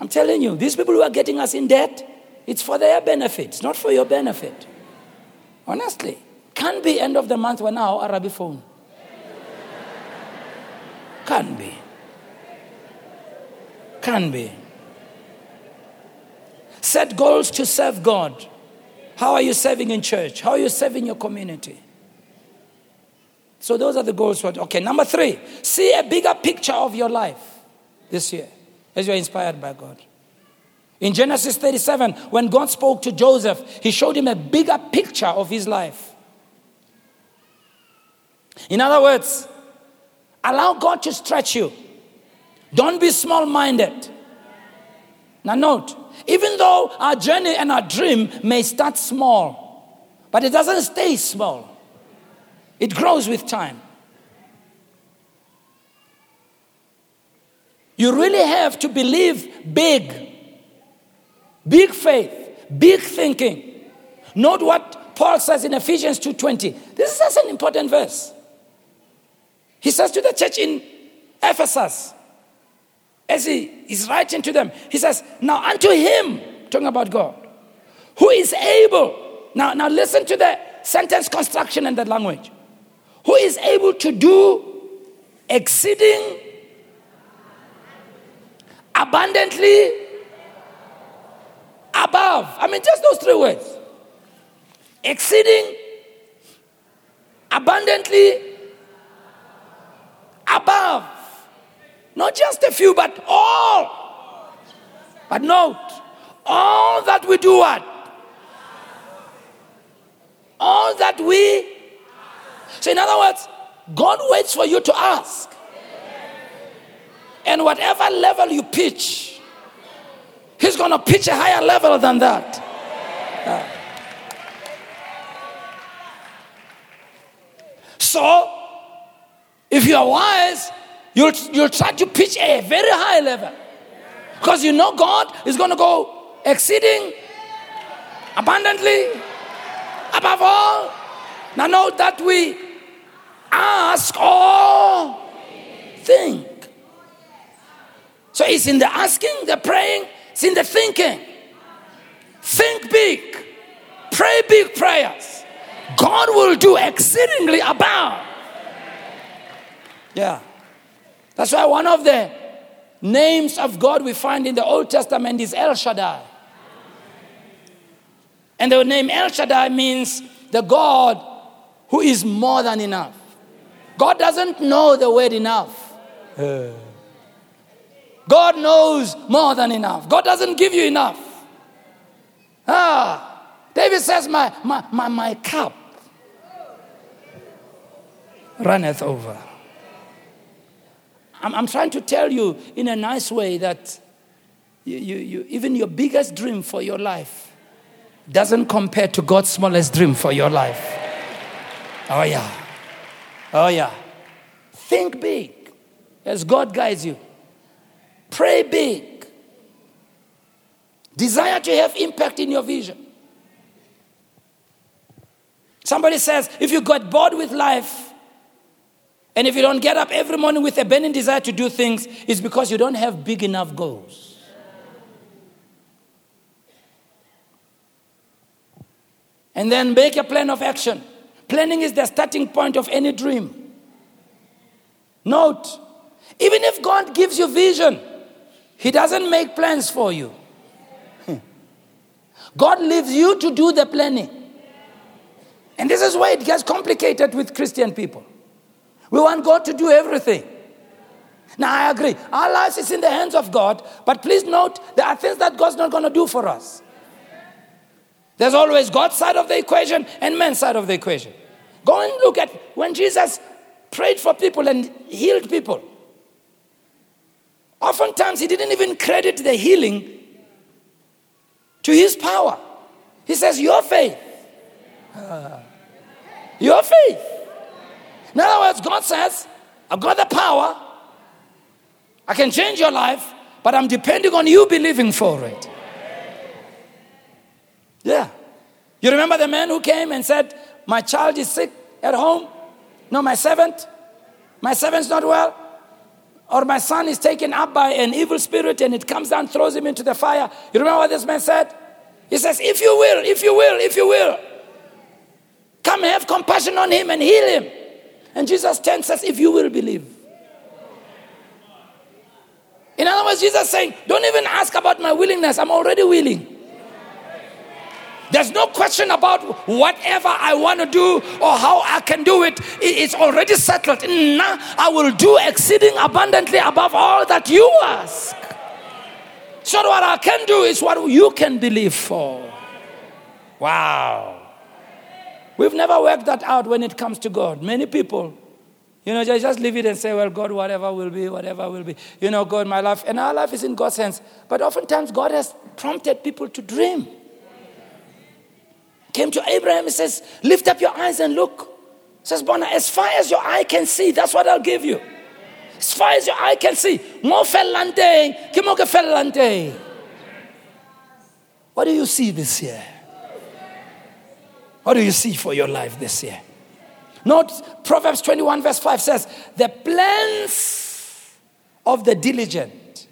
I'm telling you, these people who are getting us in debt, it's for their benefit, it's not for your benefit. Honestly. Can't be end of the month when our Arabic phone. Can be. Can be. Set goals to serve God. How are you serving in church? How are you serving your community? So those are the goals okay. Number three, see a bigger picture of your life this year as you're inspired by God. In Genesis 37, when God spoke to Joseph, he showed him a bigger picture of his life. In other words, allow God to stretch you. Don't be small minded. Now, note, even though our journey and our dream may start small, but it doesn't stay small. It grows with time. You really have to believe big. Big faith, big thinking. Note what Paul says in Ephesians 2:20. This is such an important verse. He says to the church in Ephesus, as he is writing to them, he says, Now unto him, talking about God, who is able. Now, now listen to the sentence construction and the language who is able to do exceeding abundantly above. I mean, just those three words exceeding abundantly above. Not just a few, but all. But note, all that we do what? All that we so, in other words, God waits for you to ask. And whatever level you pitch, He's going to pitch a higher level than that. Uh, so, if you are wise, you'll, you'll try to pitch a very high level. Because you know God is going to go exceeding abundantly above all. Now, know that we ask all So it's in the asking, the praying, it's in the thinking. Think big. Pray big prayers. God will do exceedingly above. Yeah. That's why one of the names of God we find in the Old Testament is El Shaddai. And the name El Shaddai means the God who is more than enough. God doesn't know the word enough. Eh. God knows more than enough. God doesn't give you enough. Ah, David says, My, my, my, my cup runneth over. I'm, I'm trying to tell you in a nice way that you, you, you, even your biggest dream for your life doesn't compare to God's smallest dream for your life. Oh, yeah. Oh, yeah. Think big as God guides you. Pray big. Desire to have impact in your vision. Somebody says, if you got bored with life, and if you don't get up every morning with a burning desire to do things, it's because you don't have big enough goals. And then make a plan of action. Planning is the starting point of any dream. Note, even if God gives you vision, He doesn't make plans for you. Hmm. God leaves you to do the planning. And this is why it gets complicated with Christian people. We want God to do everything. Now, I agree. Our lives is in the hands of God, but please note there are things that God's not going to do for us. There's always God's side of the equation and man's side of the equation. Go and look at when Jesus prayed for people and healed people. Oftentimes, he didn't even credit the healing to his power. He says, Your faith. Uh, your faith. In other words, God says, I've got the power. I can change your life, but I'm depending on you believing for it. Yeah. You remember the man who came and said, My child is sick at home? No, my servant. My servant's not well. Or my son is taken up by an evil spirit and it comes down, throws him into the fire. You remember what this man said? He says, If you will, if you will, if you will, come have compassion on him and heal him. And Jesus 10 says, If you will believe. In other words, Jesus saying, Don't even ask about my willingness, I'm already willing. There's no question about whatever I want to do or how I can do it. It's already settled. Now I will do exceeding abundantly above all that you ask. So what I can do is what you can believe for. Wow. We've never worked that out when it comes to God. Many people, you know, just leave it and say, well, God, whatever will be, whatever will be. You know, God, my life. And our life is in God's hands. But oftentimes, God has prompted people to dream came to Abraham and says, Lift up your eyes and look. Says, Bona, as far as your eye can see, that's what I'll give you. As far as your eye can see. What do you see this year? What do you see for your life this year? Note Proverbs 21, verse 5 says, The plans of the diligent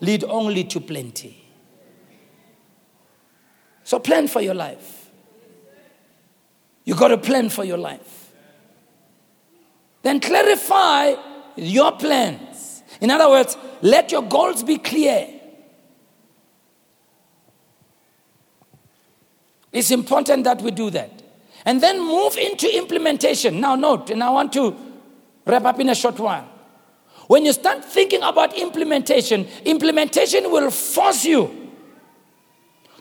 lead only to plenty. So plan for your life. You got a plan for your life. Then clarify your plans. In other words, let your goals be clear. It's important that we do that. And then move into implementation. Now, note, and I want to wrap up in a short while. When you start thinking about implementation, implementation will force you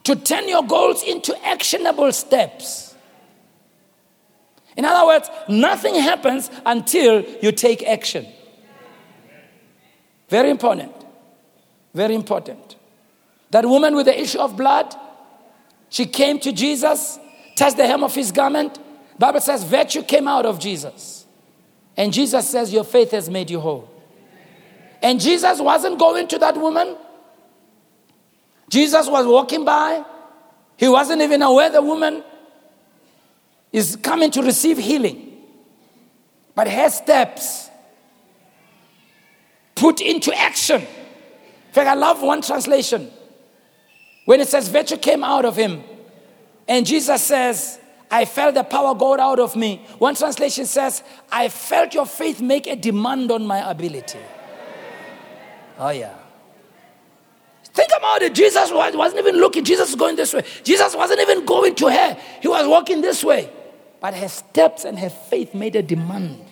to turn your goals into actionable steps. In other words, nothing happens until you take action. Very important. Very important. That woman with the issue of blood, she came to Jesus, touched the hem of his garment. Bible says virtue came out of Jesus. And Jesus says, Your faith has made you whole. And Jesus wasn't going to that woman. Jesus was walking by. He wasn't even aware the woman is coming to receive healing. But her steps put into action In fact, I love one translation when it says, Virtue came out of him. And Jesus says, I felt the power go out of me. One translation says, I felt your faith make a demand on my ability. Oh, yeah. Think about it. Jesus wasn't even looking. Jesus was going this way. Jesus wasn't even going to her. He was walking this way. But her steps and her faith made a demand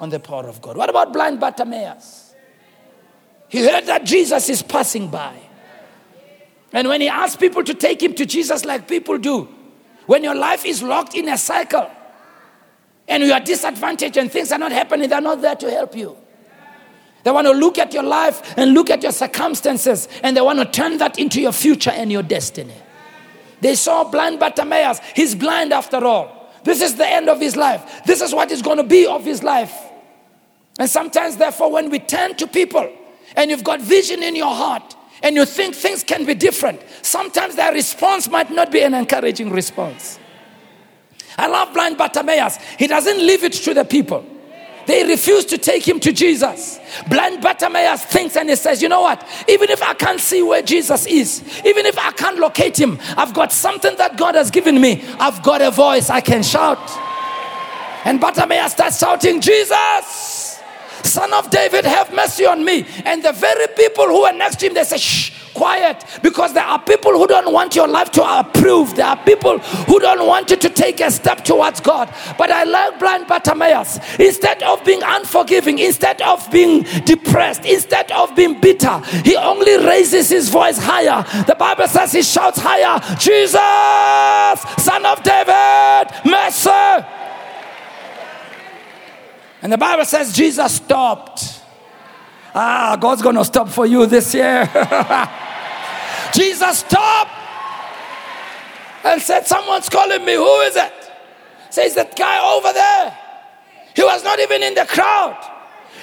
on the power of God. What about blind Bartimaeus? He heard that Jesus is passing by. And when he asked people to take him to Jesus, like people do, when your life is locked in a cycle and you are disadvantaged and things are not happening, they're not there to help you. They want to look at your life and look at your circumstances and they want to turn that into your future and your destiny. They saw blind Bartimaeus. He's blind after all. This is the end of his life. This is what is going to be of his life. And sometimes, therefore, when we turn to people and you've got vision in your heart and you think things can be different, sometimes their response might not be an encouraging response. I love blind Bartimaeus. He doesn't leave it to the people. They refuse to take him to Jesus. Blind Bartimaeus thinks and he says, You know what? Even if I can't see where Jesus is, even if I can't locate him, I've got something that God has given me. I've got a voice I can shout. And Bartimaeus starts shouting, Jesus, son of David, have mercy on me. And the very people who are next to him, they say, Shh quiet because there are people who don't want your life to approve. There are people who don't want you to take a step towards God. But I like blind Bartimaeus. Instead of being unforgiving, instead of being depressed, instead of being bitter, he only raises his voice higher. The Bible says he shouts higher, Jesus, son of David, mercy. And the Bible says Jesus stopped. Ah, God's going to stop for you this year. [LAUGHS] Jesus stopped and said, Someone's calling me. Who is it? Says that guy over there. He was not even in the crowd.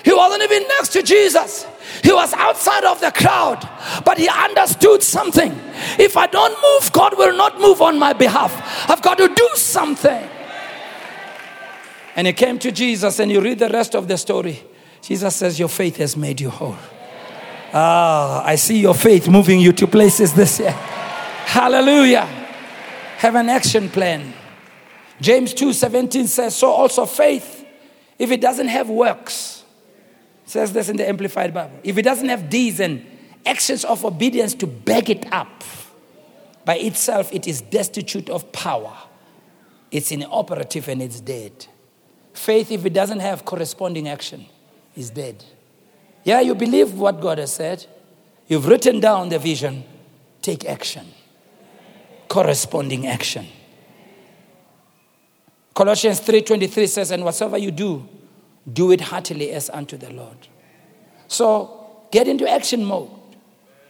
He wasn't even next to Jesus. He was outside of the crowd, but he understood something. If I don't move, God will not move on my behalf. I've got to do something. And he came to Jesus, and you read the rest of the story. Jesus says, Your faith has made you whole. Ah, I see your faith moving you to places this year. Hallelujah. Have an action plan. James 2:17 says, So also faith, if it doesn't have works, says this in the Amplified Bible, if it doesn't have deeds and actions of obedience to back it up, by itself it is destitute of power. It's inoperative and it's dead. Faith, if it doesn't have corresponding action, is dead. Yeah, you believe what God has said. You've written down the vision. Take action. Corresponding action. Colossians 3:23 says, "And whatsoever you do, do it heartily as unto the Lord." So, get into action mode.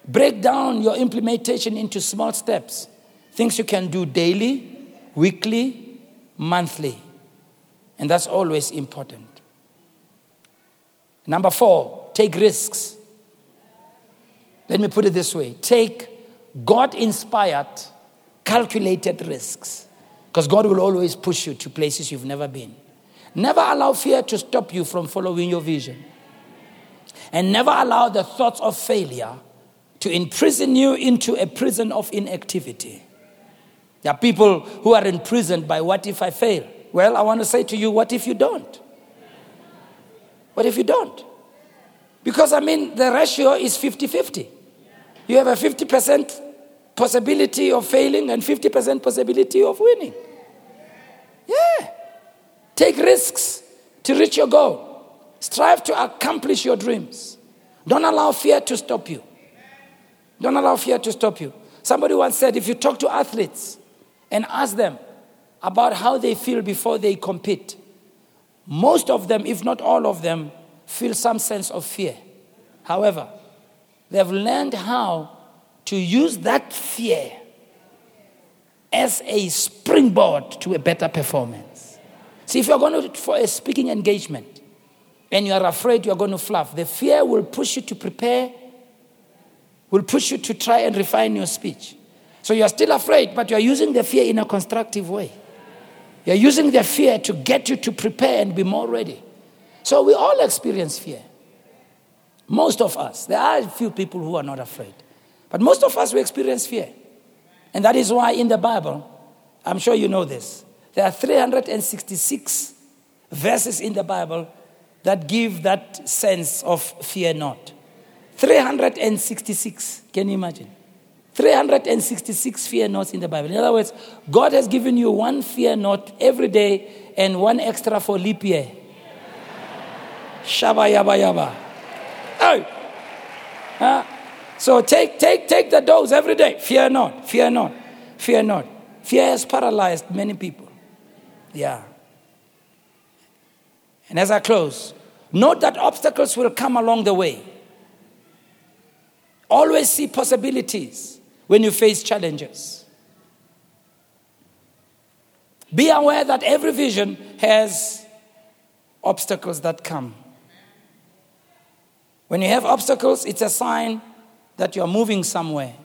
Break down your implementation into small steps. Things you can do daily, weekly, monthly. And that's always important. Number four, take risks. Let me put it this way take God inspired, calculated risks. Because God will always push you to places you've never been. Never allow fear to stop you from following your vision. And never allow the thoughts of failure to imprison you into a prison of inactivity. There are people who are imprisoned by what if I fail? Well, I want to say to you, what if you don't? What if you don't? Because I mean, the ratio is 50 50. You have a 50% possibility of failing and 50% possibility of winning. Yeah. Take risks to reach your goal. Strive to accomplish your dreams. Don't allow fear to stop you. Don't allow fear to stop you. Somebody once said if you talk to athletes and ask them about how they feel before they compete, most of them, if not all of them, feel some sense of fear. However, they've learned how to use that fear as a springboard to a better performance. See, if you're going to, for a speaking engagement and you are afraid you're going to fluff, the fear will push you to prepare, will push you to try and refine your speech. So you're still afraid, but you're using the fear in a constructive way. You're using their fear to get you to prepare and be more ready. So we all experience fear. Most of us. There are a few people who are not afraid. But most of us, we experience fear. And that is why in the Bible, I'm sure you know this, there are 366 verses in the Bible that give that sense of fear not. 366. Can you imagine? 366 fear nots in the Bible. In other words, God has given you one fear not every day and one extra for leap year. Shaba yaba yaba. Oh. So take, take, take the dose every day. Fear not, fear not, fear not. Fear has paralyzed many people. Yeah. And as I close, note that obstacles will come along the way. Always see possibilities when you face challenges. Be aware that every vision has obstacles that come. When you have obstacles, it's a sign that you're moving somewhere.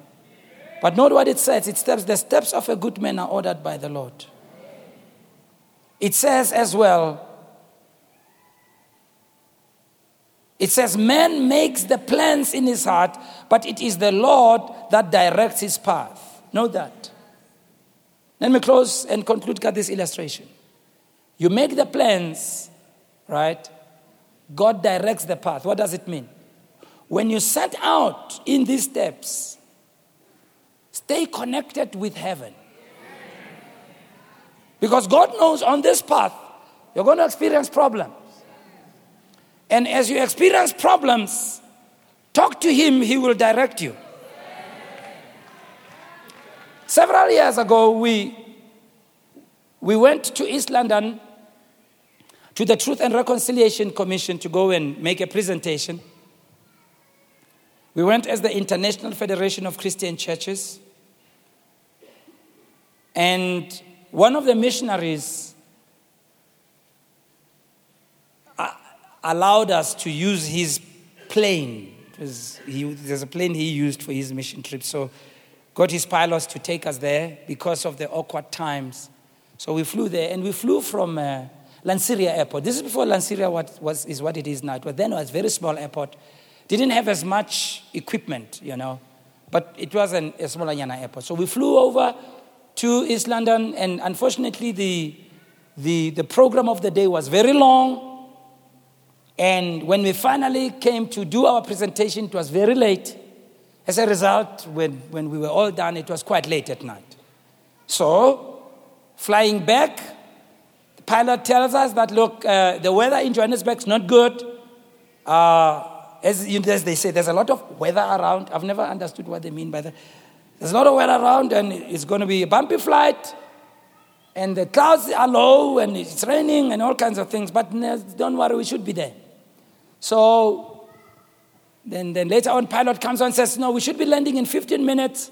But note what it says it steps, the steps of a good man are ordered by the Lord. It says as well, it says, Man makes the plans in his heart, but it is the Lord that directs his path. Know that. Let me close and conclude with this illustration. You make the plans, right? God directs the path. What does it mean? When you set out in these steps, stay connected with heaven. Because God knows on this path, you're going to experience problems. And as you experience problems, talk to Him, He will direct you. Several years ago, we, we went to East London to the Truth and Reconciliation Commission to go and make a presentation. We went as the International Federation of Christian Churches. And one of the missionaries allowed us to use his plane. He, there's a plane he used for his mission trip. So got his pilots to take us there because of the awkward times. So we flew there, and we flew from uh, Lanseria Airport. This is before Lanseria what was, is what it is now. But then it was a very small airport. Didn't have as much equipment, you know, but it was an, a smaller Yana airport. So we flew over to East London, and unfortunately, the, the, the program of the day was very long. And when we finally came to do our presentation, it was very late. As a result, when, when we were all done, it was quite late at night. So, flying back, the pilot tells us that, look, uh, the weather in Johannesburg is not good. Uh, as, as they say, there's a lot of weather around. I've never understood what they mean by that. There's a lot of weather around, and it's going to be a bumpy flight, and the clouds are low, and it's raining, and all kinds of things. But don't worry, we should be there. So then, then later on, pilot comes on and says, No, we should be landing in 15 minutes,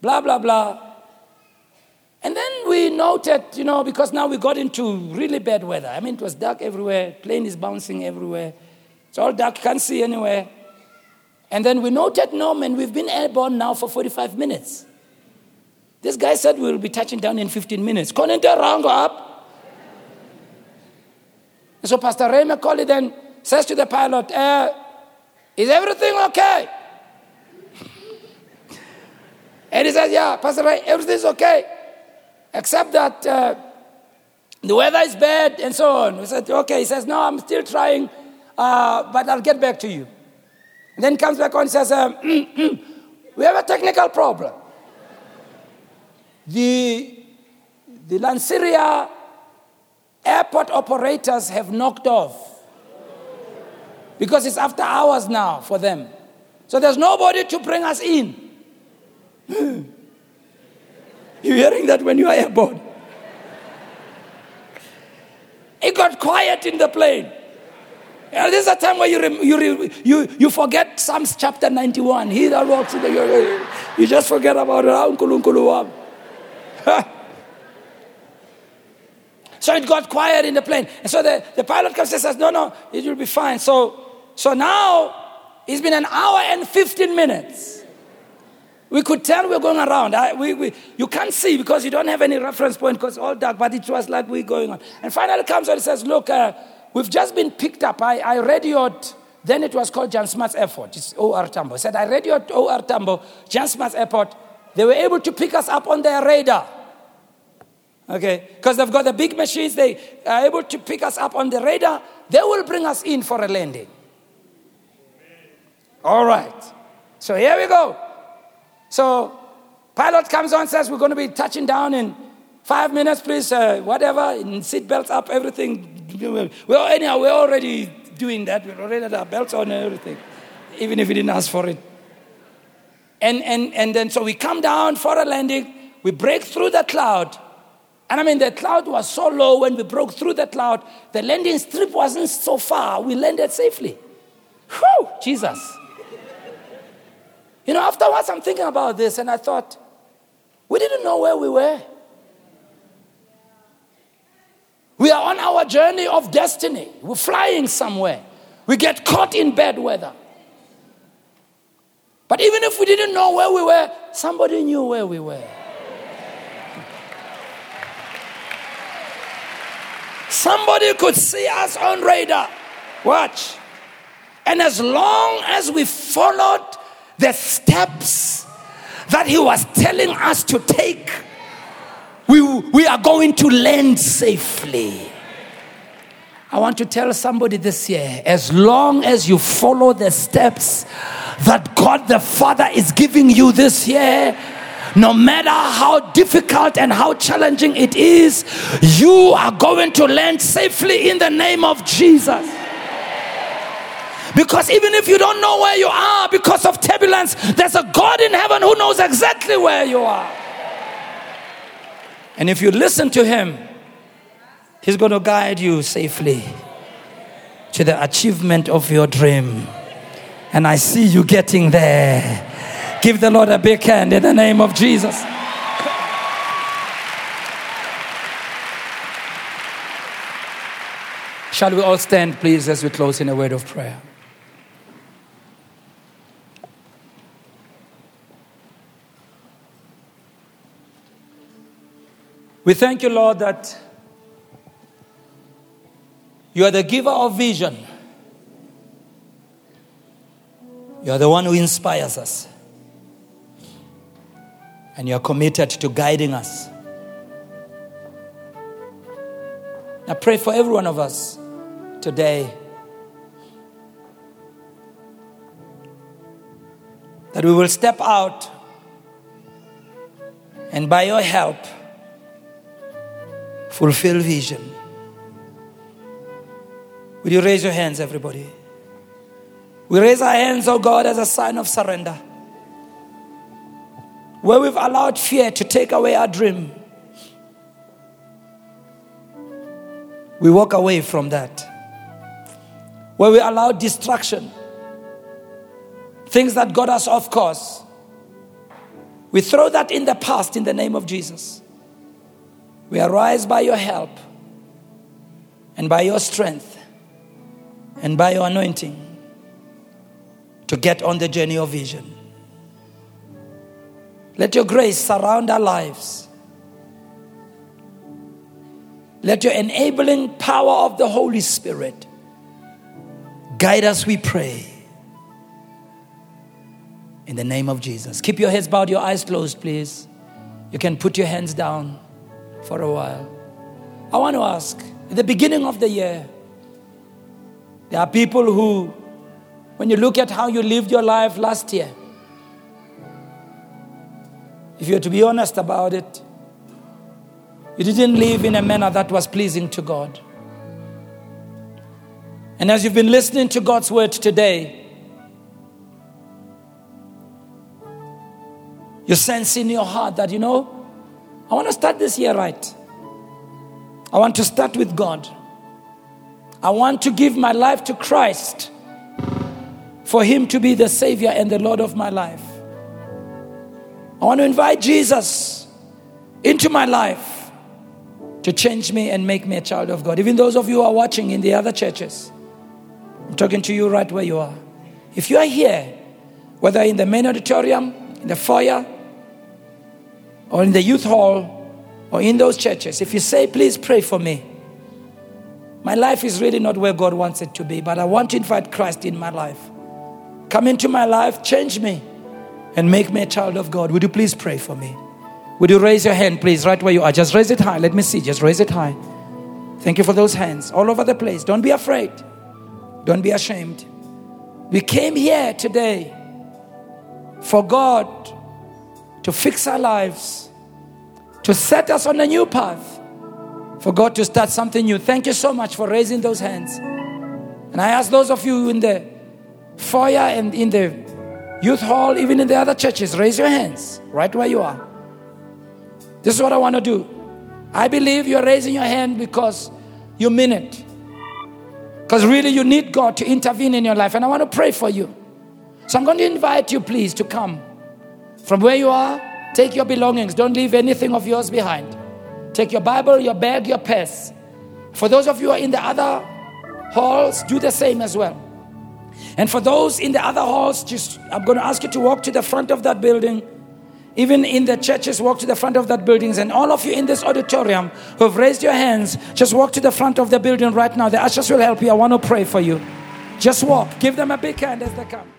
blah, blah, blah. And then we noted, you know, because now we got into really bad weather. I mean, it was dark everywhere, plane is bouncing everywhere. It's all dark, can't see anywhere. And then we noted Norman, we've been airborne now for 45 minutes. This guy said we'll be touching down in 15 minutes. Couldn't round up? So Pastor Ray McCauley then says to the pilot, uh, Is everything okay? and he says, Yeah, Pastor Ray, everything's okay. Except that uh, the weather is bad and so on. We said, Okay. He says, No, I'm still trying uh, but I'll get back to you. And then comes back on and says, um, [CLEARS THROAT] We have a technical problem. The, the Lanseria airport operators have knocked off because it's after hours now for them. So there's nobody to bring us in. [GASPS] You're hearing that when you are airborne. It got quiet in the plane. Yeah, this is a time where you, you, you, you forget Psalms chapter 91. He that walks in the you, you just forget about it. Ah, so it got quiet in the plane. And so the, the pilot comes and says, No, no, it will be fine. So, so now it's been an hour and 15 minutes. We could tell we're going around. I, we, we, you can't see because you don't have any reference point because it's all dark, but it was like we're going on. And finally comes and says, Look, uh, We've just been picked up. I, I radioed Then it was called Jan Smuts Airport. It's OR Tambo. Said, I radioed OR Tambo, Jan Smuts Airport. They were able to pick us up on their radar. Okay, because they've got the big machines, they are able to pick us up on the radar. They will bring us in for a landing. All right. So here we go. So pilot comes on, says we're going to be touching down in five minutes, please. Uh, whatever, in seat belts up, everything. Well, anyhow, we're already doing that. We're already had our belts on and everything, even if we didn't ask for it. And, and, and then so we come down for a landing. We break through the cloud. And I mean, the cloud was so low when we broke through the cloud, the landing strip wasn't so far. We landed safely. Whew, Jesus. You know, afterwards, I'm thinking about this, and I thought, we didn't know where we were. We are on our journey of destiny. We're flying somewhere. We get caught in bad weather. But even if we didn't know where we were, somebody knew where we were. Somebody could see us on radar. Watch. And as long as we followed the steps that he was telling us to take, we, we are going to land safely. I want to tell somebody this year as long as you follow the steps that God the Father is giving you this year, no matter how difficult and how challenging it is, you are going to land safely in the name of Jesus. Because even if you don't know where you are because of turbulence, there's a God in heaven who knows exactly where you are. And if you listen to Him, He's going to guide you safely to the achievement of your dream. And I see you getting there. Give the Lord a big hand in the name of Jesus. Shall we all stand, please, as we close in a word of prayer? We thank you, Lord, that you are the giver of vision. You are the one who inspires us. And you are committed to guiding us. I pray for every one of us today that we will step out and by your help fulfill vision. Will you raise your hands, everybody? We raise our hands, oh God, as a sign of surrender. Where we've allowed fear to take away our dream, we walk away from that. Where we allow distraction, things that got us off course, we throw that in the past in the name of Jesus. We arise by your help and by your strength and by your anointing to get on the journey of vision. Let your grace surround our lives. Let your enabling power of the Holy Spirit guide us, we pray. In the name of Jesus. Keep your heads bowed, your eyes closed, please. You can put your hands down for a while. I want to ask at the beginning of the year, there are people who, when you look at how you lived your life last year, if you're to be honest about it, you didn't live in a manner that was pleasing to God. And as you've been listening to God's word today, you sense in your heart that, you know, I want to start this year right. I want to start with God. I want to give my life to Christ for Him to be the Savior and the Lord of my life. I want to invite Jesus into my life to change me and make me a child of God. Even those of you who are watching in the other churches, I'm talking to you right where you are. If you are here, whether in the main auditorium, in the foyer, or in the youth hall or in those churches, if you say, please pray for me, My life is really not where God wants it to be, but I want to invite Christ in my life. Come into my life, change me, and make me a child of God. Would you please pray for me? Would you raise your hand, please, right where you are? Just raise it high. Let me see. Just raise it high. Thank you for those hands all over the place. Don't be afraid. Don't be ashamed. We came here today for God to fix our lives, to set us on a new path, for God to start something new. Thank you so much for raising those hands. And I ask those of you in the foyer and in the youth hall, even in the other churches, raise your hands right where you are. This is what I want to do. I believe you're raising your hand because you mean it. Because really you need God to intervene in your life. And I want to pray for you. So I'm going to invite you, please, to come from where you are. Take your belongings. Don't leave anything of yours behind. Take your Bible, your bag, your purse. For those of you who are in the other halls, do the same as well. And for those in the other halls, just I'm going to ask you to walk to the front of that building even in the churches, walk to the front of that buildings. And all of you in this auditorium who have raised your hands, just walk to the front of the building right now. The ushers will help you. I want to pray for you. Just walk. Give them a big hand as they come.